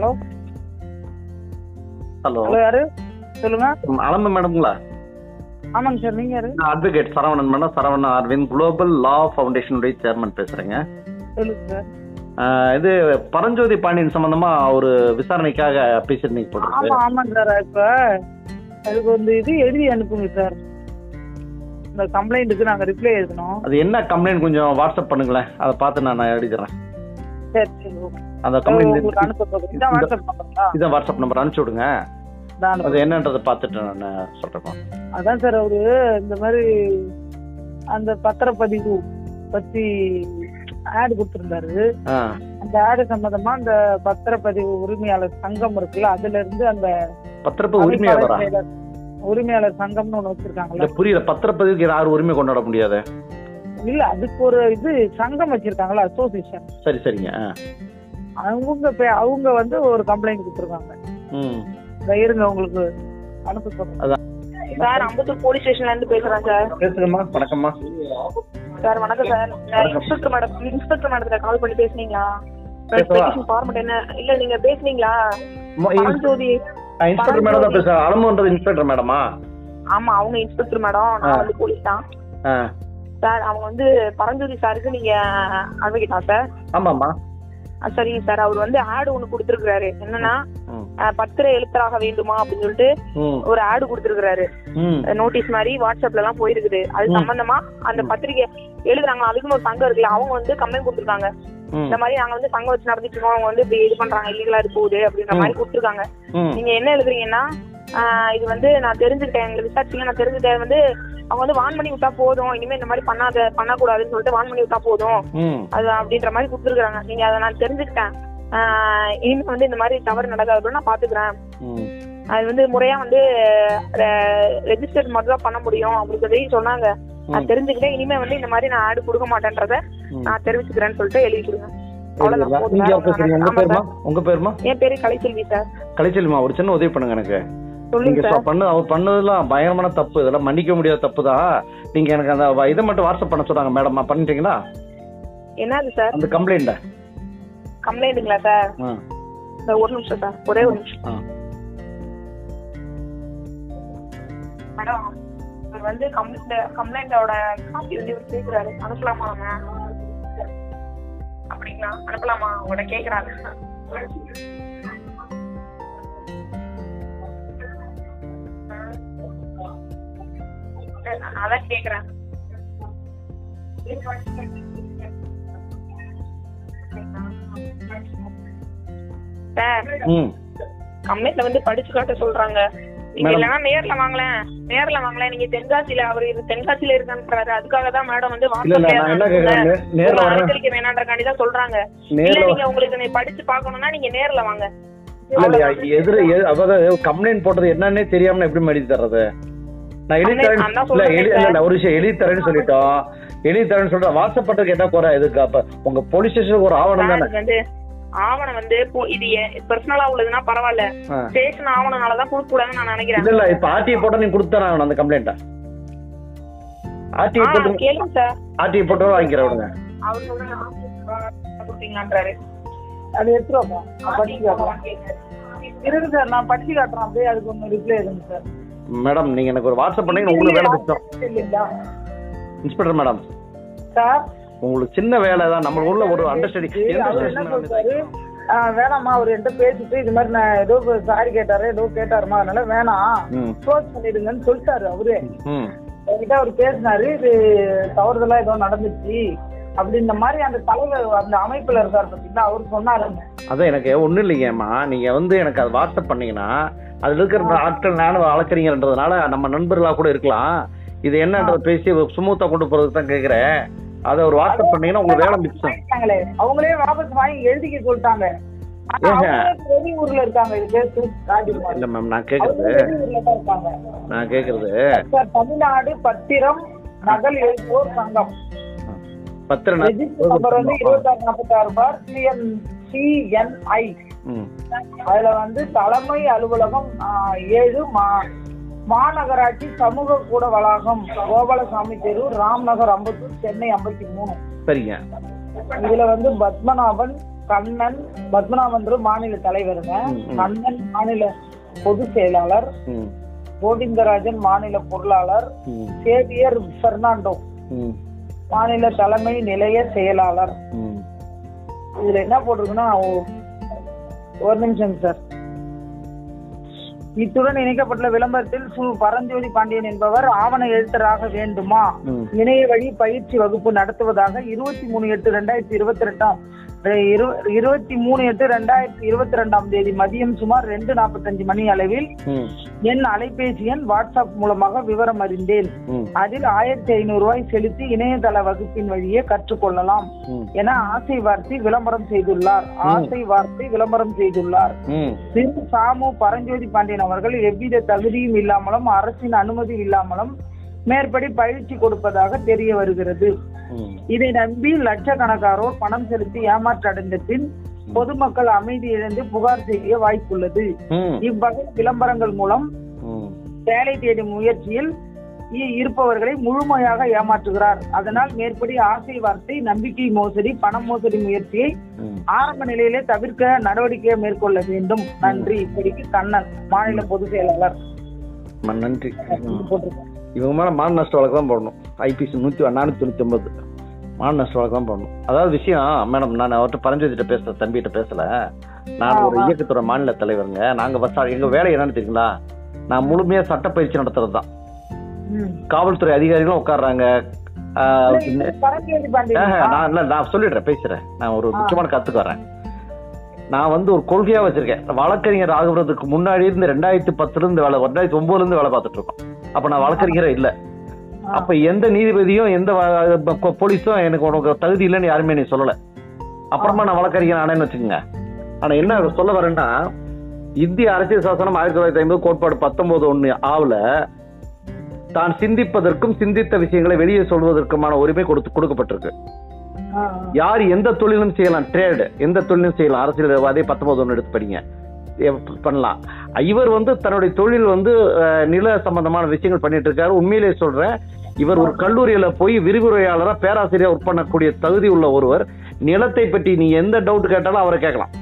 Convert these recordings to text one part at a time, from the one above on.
Hello. Hello. Hello யாரு? சொல்லுங்க. அலம்பு மேடம்ங்களா? ஆமாங்க சார் நீங்க யாரு? நான் advocate Saravanan madam. Saravanan Aravind global law ஃபவுண்டேஷனுடைய chairman பேசுறேங்க. சொல்லுங்க சார். இது பரஞ்சோதி பாண்டியன் சம்பந்தமா ஒரு விசாரணைக்காக பேசியிருந்தீங்க போட்டுருக்கு ஆமா ஆமாங்க சார் இப்ப அதுக்கு வந்து இது எழுதி அனுப்புங்க சார். இந்த கம்ப்ளைண்ட்டுக்கு நாங்க ரிப்ளை எழுதணும். அது என்ன கம்ப்ளைண்ட் கொஞ்சம் வாட்ஸ்அப் பண்ணுங்களேன். அதை பார்த்து நான் எழுதிக்கிறேன். சரி சரி அந்த சொல்றேன் இதான் வாட்ஸ்அப் நம்பர் அனுப்பிச்சு விடுங்க. அது என்னன்றதை பார்த்துட்டு நான் சொல்றேன் அதான் சார் அவரு இந்த மாதிரி அந்த பத்திரப்பதிவு பத்தி ஆட் கொடுத்திருந்தாரு. அந்த ஆடு சம்பந்தமா அந்த பத்திரப்பதிவு உரிமையாளர் சங்கம் இருக்குல்ல அதுல இருந்து அந்த பத்திரப்பு உரிமையாளரா? உரிமையாளர் சங்கம்னு ஒண்ணு வச்சிருக்காங்கல்ல. புரியல. பத்திரப்பதிவுக்கு யாரும் உரிமை கொண்டாட முடியாது? இல்ல அதுக்கு ஒரு இது சங்கம் வச்சிருக்காங்கல்ல அசோசியேஷன் சரி சரிங்க. அவங்க பே- அவங்க வந்து ஒரு கம்ப்ளைண்ட் கொடுத்துருக்காங்க. இருங்க உங்களுக்கு அனுப்ப சொல்றேன் சார் அம்பத்தூர் போலீஸ் ஸ்டேஷன்ல இருந்து பேசுறேன் சார். பேசுங்கம்மா வணக்கம்மா. சார் வணக்கம் சார். இன்ஸ்பெக்டர் மேடம் இன்ஸ்பெக்டர் மேடத்துல கால் பண்ணி பேசுனீங்களா? ஃபார்மட் என்ன? இல்ல நீங்க பேசுனீங்களா? ஆ, இன்ஸ்பெக்டர் மேடம் தான் பேசுறேன் அலமுன்றது இன்ஸ்பெக்டர் மேடமா ஆமா அவங்க இன்ஸ்பெக்டர் மேடம். நான் வந்து போலீஸ் தான். சார் அவங்க வந்து பரஞ்சோதி சாருக்கு நீங்க அட்வொகேட்டா சார் ஆமாம்மா. சரிங்க சார் அவர் வந்து ஆடு ஒண்ணு கொடுத்துருக்காரு என்னன்னா பத்திர எழுத்தராக வேண்டுமா அப்படின்னு சொல்லிட்டு ஒரு ஆடு கொடுத்துருக்காரு நோட்டீஸ் மாதிரி வாட்ஸ்அப்ல எல்லாம் போயிருக்குது. அது. சம்பந்தமா அந்த பத்திரிக்கை எழுதுறாங்க. அதுக்குன்னு ஒரு சங்கம் இருக்குல்ல அவங்க வந்து கம்ப்ளைண்ட் கொடுத்துருக்காங்க. இந்த மாதிரி நாங்க வந்து சங்கம் வச்சு நடத்திட்டு இருக்கோம். அவங்க வந்து இப்படி இது பண்றாங்க இல்லீகலா இது போகுது அப்படின்ற மாதிரி கொடுத்துருக்காங்க. நீங்க என்ன எழுதுறீங்கன்னா இது வந்து நான் தெரிஞ்சுக்கிட்டேன். எங்களை விசாரிச்சீங்க நான் தெரிஞ்சுக்கிட்டேன். வந்து அவங்க வந்து வான் பண்ணி விட்டா போதும். இனிமே இந்த மாதிரி பண்ணாத பண்ணக்கூடாதுன்னு சொல்லிட்டு வான் பண்ணி விட்டா போதும். அது அப்படின்ற மாதிரி கொடுத்துருக்காங்க நீங்க அதை நான் தெரிஞ்சுக்கிட்டேன். இனிமே வந்து இந்த மாதிரி தவறு நடக்காது நான் பாத்துக்கிறேன் அது வந்து முறையா வந்து ரெஜிஸ்டர் மட்டும் தான் பண்ண முடியும் அப்படின்னு சொல்லி சொன்னாங்க. நான் தெரிஞ்சுக்கிட்டேன். இனிமே வந்து இந்த மாதிரி நான் ஆடு கொடுக்க மாட்டேன்றத. நான் தெரிவிச்சுக்கிறேன்னு சொல்லிட்டு எழுதி கொடுங்க. உங்க. பேருமா. என் பேரு கலைச்செல்வி சார். கலைச்செல்விமா ஒரு சின்ன உதவி பண்ணுங்க எனக்கு. நீங்க பண்ண அவர் பண்ணதெல்லாம் பயங்கரமான தப்பு. இதெல்லாம் மன்னிக்க முடியாத தப்பு தான் நீங்க எனக்கு அந்த இதை மட்டும் வாட்ஸ்அப் பண்ண சொன்னாங்க மேடம். பண்ணிட்டீங்களா? என்னது சார்? அந்த கம்ப்ளைண்ட கம்ப்ளைண்ட்டுங்களா சார்? ஒரு நிமிஷம் சார். ஒரே ஒரு நிமிஷம். மேடம் இவர் வந்து கம்ப்ளைண்ட் கம்ப்ளைண்டோட காப்பி வந்து இவர் கேக்குறாரு. அனுப்பலாமா அப்படிங்களா அனுப்பலாமா? உங்கள்ட்ட கேக்குறாரு. அதான் கேக்குறேன் சார் கம்ப்ளைண்ட்ல வந்து படிச்சு காட்ட சொல்றாங்க. நீங்க. இல்லைன்னா நேர்ல வாங்கலேன். நேர்ல வாங்கலேன். நீங்க தென்காசியில அவர் தென்காசியில இருக்கான்றாரு. அதுக்காக தான் மேடம் வந்து அனுசரிக்க வேணான்றக்காண்டி தான் சொல்றாங்க. இல்ல நீங்க உங்களுக்கு நீ படிச்சு பார்க்கணும்னா நீங்க நேர்ல வாங்க. எதிர அதாவது கம்ப்ளைண்ட் போட்டது என்னன்னே தெரியாம எப்படி எழுதி தர்றது? நான் எழுதி தரேன் ஒரு விஷயம் எழுதி தரேன்னு சொல்லிட்டோம் எழுதி தரேன்னு சொல்லிட்டு வாட்ஸ்அப் பண்றதுக்கு என்ன குறை இதுக்கு அப்ப உங்க போலீஸ் ஸ்டேஷனுக்கு ஒரு ஆவணம் தானே? ஆவணம் வந்து போ- இது பர்சனலா உள்ளதுன்னா பரவாயில்ல. ஸ்டேஷன் ஆவணம்னாலதான் கொடுக்க கூடாதுன்னு நான் நினைக்கிறேன். இல்ல இல்ல இப்ப ஆர்டிஐ போட்டா நீங்க கொடுத்தாராகணும் அந்த கம்ப்ளைண்ட ஆர்டிஐ போட்டு கேளுங்க சார். ஆர்டிஐ போட்டு வாங்கிக்கிறேன் விடுங்க. கொடுப்பீங்களான்றாரு அது படிச்சு காட்டுறேன் இருக்கு சார் நான் படிச்சு காட்டுறேன் அப்படியே அதுக்கு ஒன்று ரிப்ளை எழுதுங்க சார். மேடம் நீங்க எனக்கு ஒரு வாட்ஸ்அப் பண்ணீங்க உங்களுக்கு வேலை இல்லைங்களா இன்ஸ்பெக்டர் மேடம் சார். உங்களுக்கு சின்ன வேலை தான் நம்ம ஊர்ல ஒரு அண்டர்ஸ்டாண்டிங் வேணாம்மா அவர் என்கிட்ட பேசிட்டு இது மாதிரி நான் ஏதோ சாரி கேட்டாரு ஏதோ கேட்டாருமா அதனால வேணாம். க்ளோஸ் பண்ணிடுங்கன்னு சொல்லிட்டாரு அவரு. என்கிட்ட அவர் பேசினாரு இது தவறுதலா ஏதோ நடந்துச்சு. அப்படின்ற மாதிரி அந்த தலைவர் அந்த அமைப்புல இருக்காரு பார்த்தீங்களா? அவர் சொன்னாருங்க. அதான் எனக்கு ஒன்றும் இல்லைங்கம்மா. நீங்கள் வந்து எனக்கு அது வாட்ஸ்அப் பண்ணீங்கன்னா அதில் இருக்கிற ஆட்கள் நானும் அழைக்கிறீங்கன்றதுனால நம்ம நண்பர்களாக கூட இருக்கலாம். இது என்னன்றது பேசி ஸ்மூத்தாக கொண்டு போகிறதுக்கு தான் கேட்குறேன் அதை ஒரு வாட்ஸ்அப் பண்ணீங்கன்னா உங்களுக்கு வேலை மிச்சம். அவங்களே வாபஸ் வாங்கி எழுதிக்க சொல்லிட்டாங்க. வெளியூர்ல இருக்காங்க. இல்லை மேம் நான் இருக்காங்க. நான் கேட்குறது சார் தமிழ்நாடு பத்திரம் நகல் எழுதுவோர் சங்கம். பத்திர நம்பர் வந்து இருபத்தாறு நாற்பத்தாறு பார் சிஎன் சிஎன்ஐ அதுல வந்து தலைமை அலுவலகம் ஏழு மா மாநகராட்சி சமூக கூட வளாகம் கோபாலசாமி தெரு ராம்நகர் அம்பத்தூர் சென்னை ஐம்பத்தி மூணு சரிங்க. இதுல வந்து பத்மநாபன் கண்ணன் பத்மநாபன் மாநில தலைவருங்க. கண்ணன் மாநில பொதுச் செயலாளர். கோவிந்தராஜன் மாநில பொருளாளர். சேவியர் பெர்னாண்டோ. மாநில தலைமை நிலைய செயலாளர். இதுல என்ன போட்டிருக்குன்னா ஒரு நிமிஷம் சார். இத்துடன் இணைக்கப்பட்டுள்ள விளம்பரத்தில் சு. பரஞ்சோதி பாண்டியன் என்பவர் ஆவண எழுத்தராக வேண்டுமா? இணைய வழி பயிற்சி வகுப்பு நடத்துவதாக இருபத்தி மூணு எட்டு ரெண்டாயிரத்தி இருபத்தி ரெண்டாம் இருபத்தி மூணு எட்டு ரெண்டாயிரத்தி இருபத்தி ரெண்டாம் தேதி மதியம் சுமார் ரெண்டு நாற்பத்தஞ்சு மணி அளவில் என் அலைபேசி எண் வாட்ஸ்அப் மூலமாக விவரம் அறிந்தேன். அதில் ஆயிரத்தி ஐநூறு ரூபாய் செலுத்தி இணையதள வகுப்பின் வழியே கற்றுக்கொள்ளலாம் என ஆசை வார்த்தை விளம்பரம் செய்துள்ளார். ஆசை வார்த்தை விளம்பரம் செய்துள்ளார். திரு சாமு பரஞ்சோதி பாண்டியன் அவர்கள் எவ்வித தகுதியும் இல்லாமலும் அரசின் அனுமதி இல்லாமலும் மேற்படி பயிற்சி கொடுப்பதாக தெரிய வருகிறது. இதை நம்பி லட்சக்கணக்காரோர் பணம் செலுத்தி ஏமாற்றடைந்த பின் பொதுமக்கள் அமைதி இழந்து புகார் செய்ய வாய்ப்புள்ளது. இவ்வகை விளம்பரங்கள் மூலம் வேலை தேடும் முயற்சியில் இருப்பவர்களை முழுமையாக ஏமாற்றுகிறார். அதனால் மேற்படி ஆசை வார்த்தை நம்பிக்கை மோசடி பண மோசடி முயற்சியை ஆரம்ப நிலையிலே தவிர்க்க நடவடிக்கை மேற்கொள்ள வேண்டும். நன்றி. இப்படிக்கு கண்ணன் மாநில பொதுச் செயலாளர். நன்றி. இவங்க மேல மான நஷ்ட வழக்கு தான் போடணும். ஐபிசி நூத்தி நானூத்தி தொண்ணூத்தி ஒன்பது. மான நஷ்ட வழக்கு தான் போடணும். அதாவது விஷயம் மேடம் நான் அவர்கிட்ட பரஞ்சோதிட்ட பேச தம்பிகிட்ட பேசல. நான் ஒரு. இயக்கத்தோட மாநில தலைவருங்க. நாங்க பஸ் எங்க வேலை என்னன்னு தெரியுங்களா? நான் முழுமையா சட்டப்பயிற்சி நடத்துறது தான். காவல்துறை அதிகாரிகளும் ஆஹா, நான் இல்ல நான் சொல்லிடுறேன் பேசுறேன் நான் ஒரு முக்கியமான கத்துக்கு வரேன். நான் வந்து ஒரு கொள்கையா வச்சிருக்கேன். வழக்கறிஞர் ஆகுறதுக்கு முன்னாடி இருந்து ரெண்டாயிரத்தி பத்துல இருந்து வேலை ரெண்டாயிரத்தி ஒன்பதுல இருந்து வேலை பார்த்துட்டு இருக்கோம். அப்ப நான் வழக்கறிஞரே இல்ல. அப்ப எந்த நீதிபதியும் எந்த போலீஸும் எனக்கு உனக்கு தகுதி இல்லைன்னு யாருமே நீ சொல்லல. அப்புறமா நான் வழக்கறிஞர் ஆனேன்னு வச்சுக்கோங்க. ஆனா என்ன சொல்ல வரேன்னா இந்திய அரசியல் சாசனம் ஆயிரத்தி தொள்ளாயிரத்தி ஐம்பது கோட்பாடு பத்தொன்பது ஒண்ணு ஆவுல தான் சிந்திப்பதற்கும் சிந்தித்த விஷயங்களை வெளியே சொல்வதற்குமான உரிமை கொடுத்து கொடுக்கப்பட்டிருக்கு. யார் எந்த தொழிலும் செய்யலாம் ட்ரேடு எந்த தொழிலும் செய்யலாம் அரசியல்வாதி பத்தொன்பது ஒன்று எடுத்து படிங்க. பண்ணலாம். இவர் வந்து தன்னுடைய தொழில் வந்து நில சம்பந்தமான விஷயங்கள் பண்ணிட்டு இருக்காரு. உண்மையிலே சொல்றேன் இவர் ஒரு கல்லூரியில போய் விரிவுரையாளரா பேராசிரியர் ஒர்க் பண்ணக்கூடிய தகுதி உள்ள ஒருவர். நிலத்தை பற்றி நீ எந்த டவுட் கேட்டாலும் அவரை கேட்கலாம்.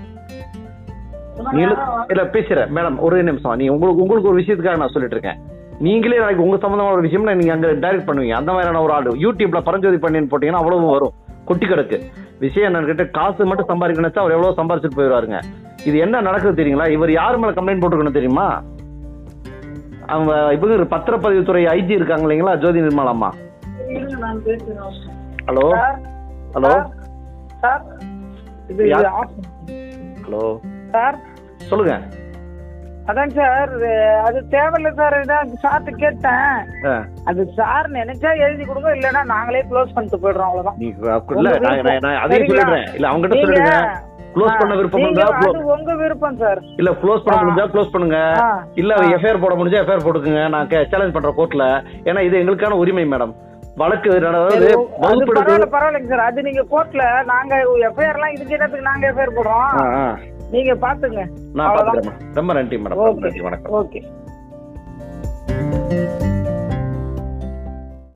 நில இல்ல பேசுறேன் மேடம் ஒரே நிமிஷம். நீ உங்களுக்கு உங்களுக்கு ஒரு விஷயத்துக்காக நான் சொல்லிட்டு இருக்கேன். நீங்களே நாளைக்கு உங்க சம்பந்தமான ஒரு விஷயம் நீங்க அங்க டைரக்ட் பண்ணுவீங்க. அந்த மாதிரியான ஒரு ஆள். யூடியூப்ல பரஞ்சோதி பண்ணின்னு போட்டீங்கன்னா அவ்வளவு வரும். கொட்டி கிடக்கு. விஷயம் என்னன்னு கேட்டு காசு மட்டும் சம்பாதிக்கணும் அவர் எவ்வளவு சம்பாதிச்சுட்டு போயிடுவாருங்க. இது என்ன நடக்குது தெரியுங்களா? இவர் யார் மேல கம்ப்ளைண்ட் போட்டுருக்கணும் தெரியுமா? அவங்க இவங்க பத்திரப்பதிவுத்துறை ஐஜி இருக்காங்க இல்லைங்களா ஜோதி நிர்மலா அம்மா. ஹலோ? ஹலோ? ஹலோ? சார். சொல்லுங்க. அதாங்க சார் அது தேவையில்ல சார் இதான் சார்ட்டு கேட்டேன். அது சார் நினைச்சா எழுதி கொடுங்க இல்லைன்னா நாங்களே க்ளோஸ் பண்ணிட்டு போயிடுறோம் அவ்வளவுதான். நீ இல்ல நான் அதையும்? சொல்லிடுறேன். இல்ல சொல்லிடுங்க. க்ளோஸ் பண்ண விருப்பம் இருந்தா உங்க விருப்பம் சார். இல்ல க்ளோஸ் பண்ண. முடிஞ்சா க்ளோஸ் பண்ணுங்க. இல்ல. எஃப்ஐஆர் போட முடிஞ்சா எஃப்ஐஆர் போட்டுக்குங்க. நான் சேலஞ்ச் பண்றேன் கோர்ட்ல ஏன்னா இது எங்களுக்கான உரிமை மேடம் வழக்கு அதாவது வகுப்பெடுப்பு பரவாயில்ல பரவாயில்லைங்க சார். அது நீங்க கோர்ட்ல நாங்க எஃப்ஐஆர் எல்லாம் இதுக்கு நாங்க எஃப்ஐஆர் போடுறோம். நீங்க பாத்துங்க. நான். பாத்துக்கிறேன் ரொம்ப நன்றி மேடம். ரொம்ப ஓகே. நன்றி வணக்கம். ஓகே.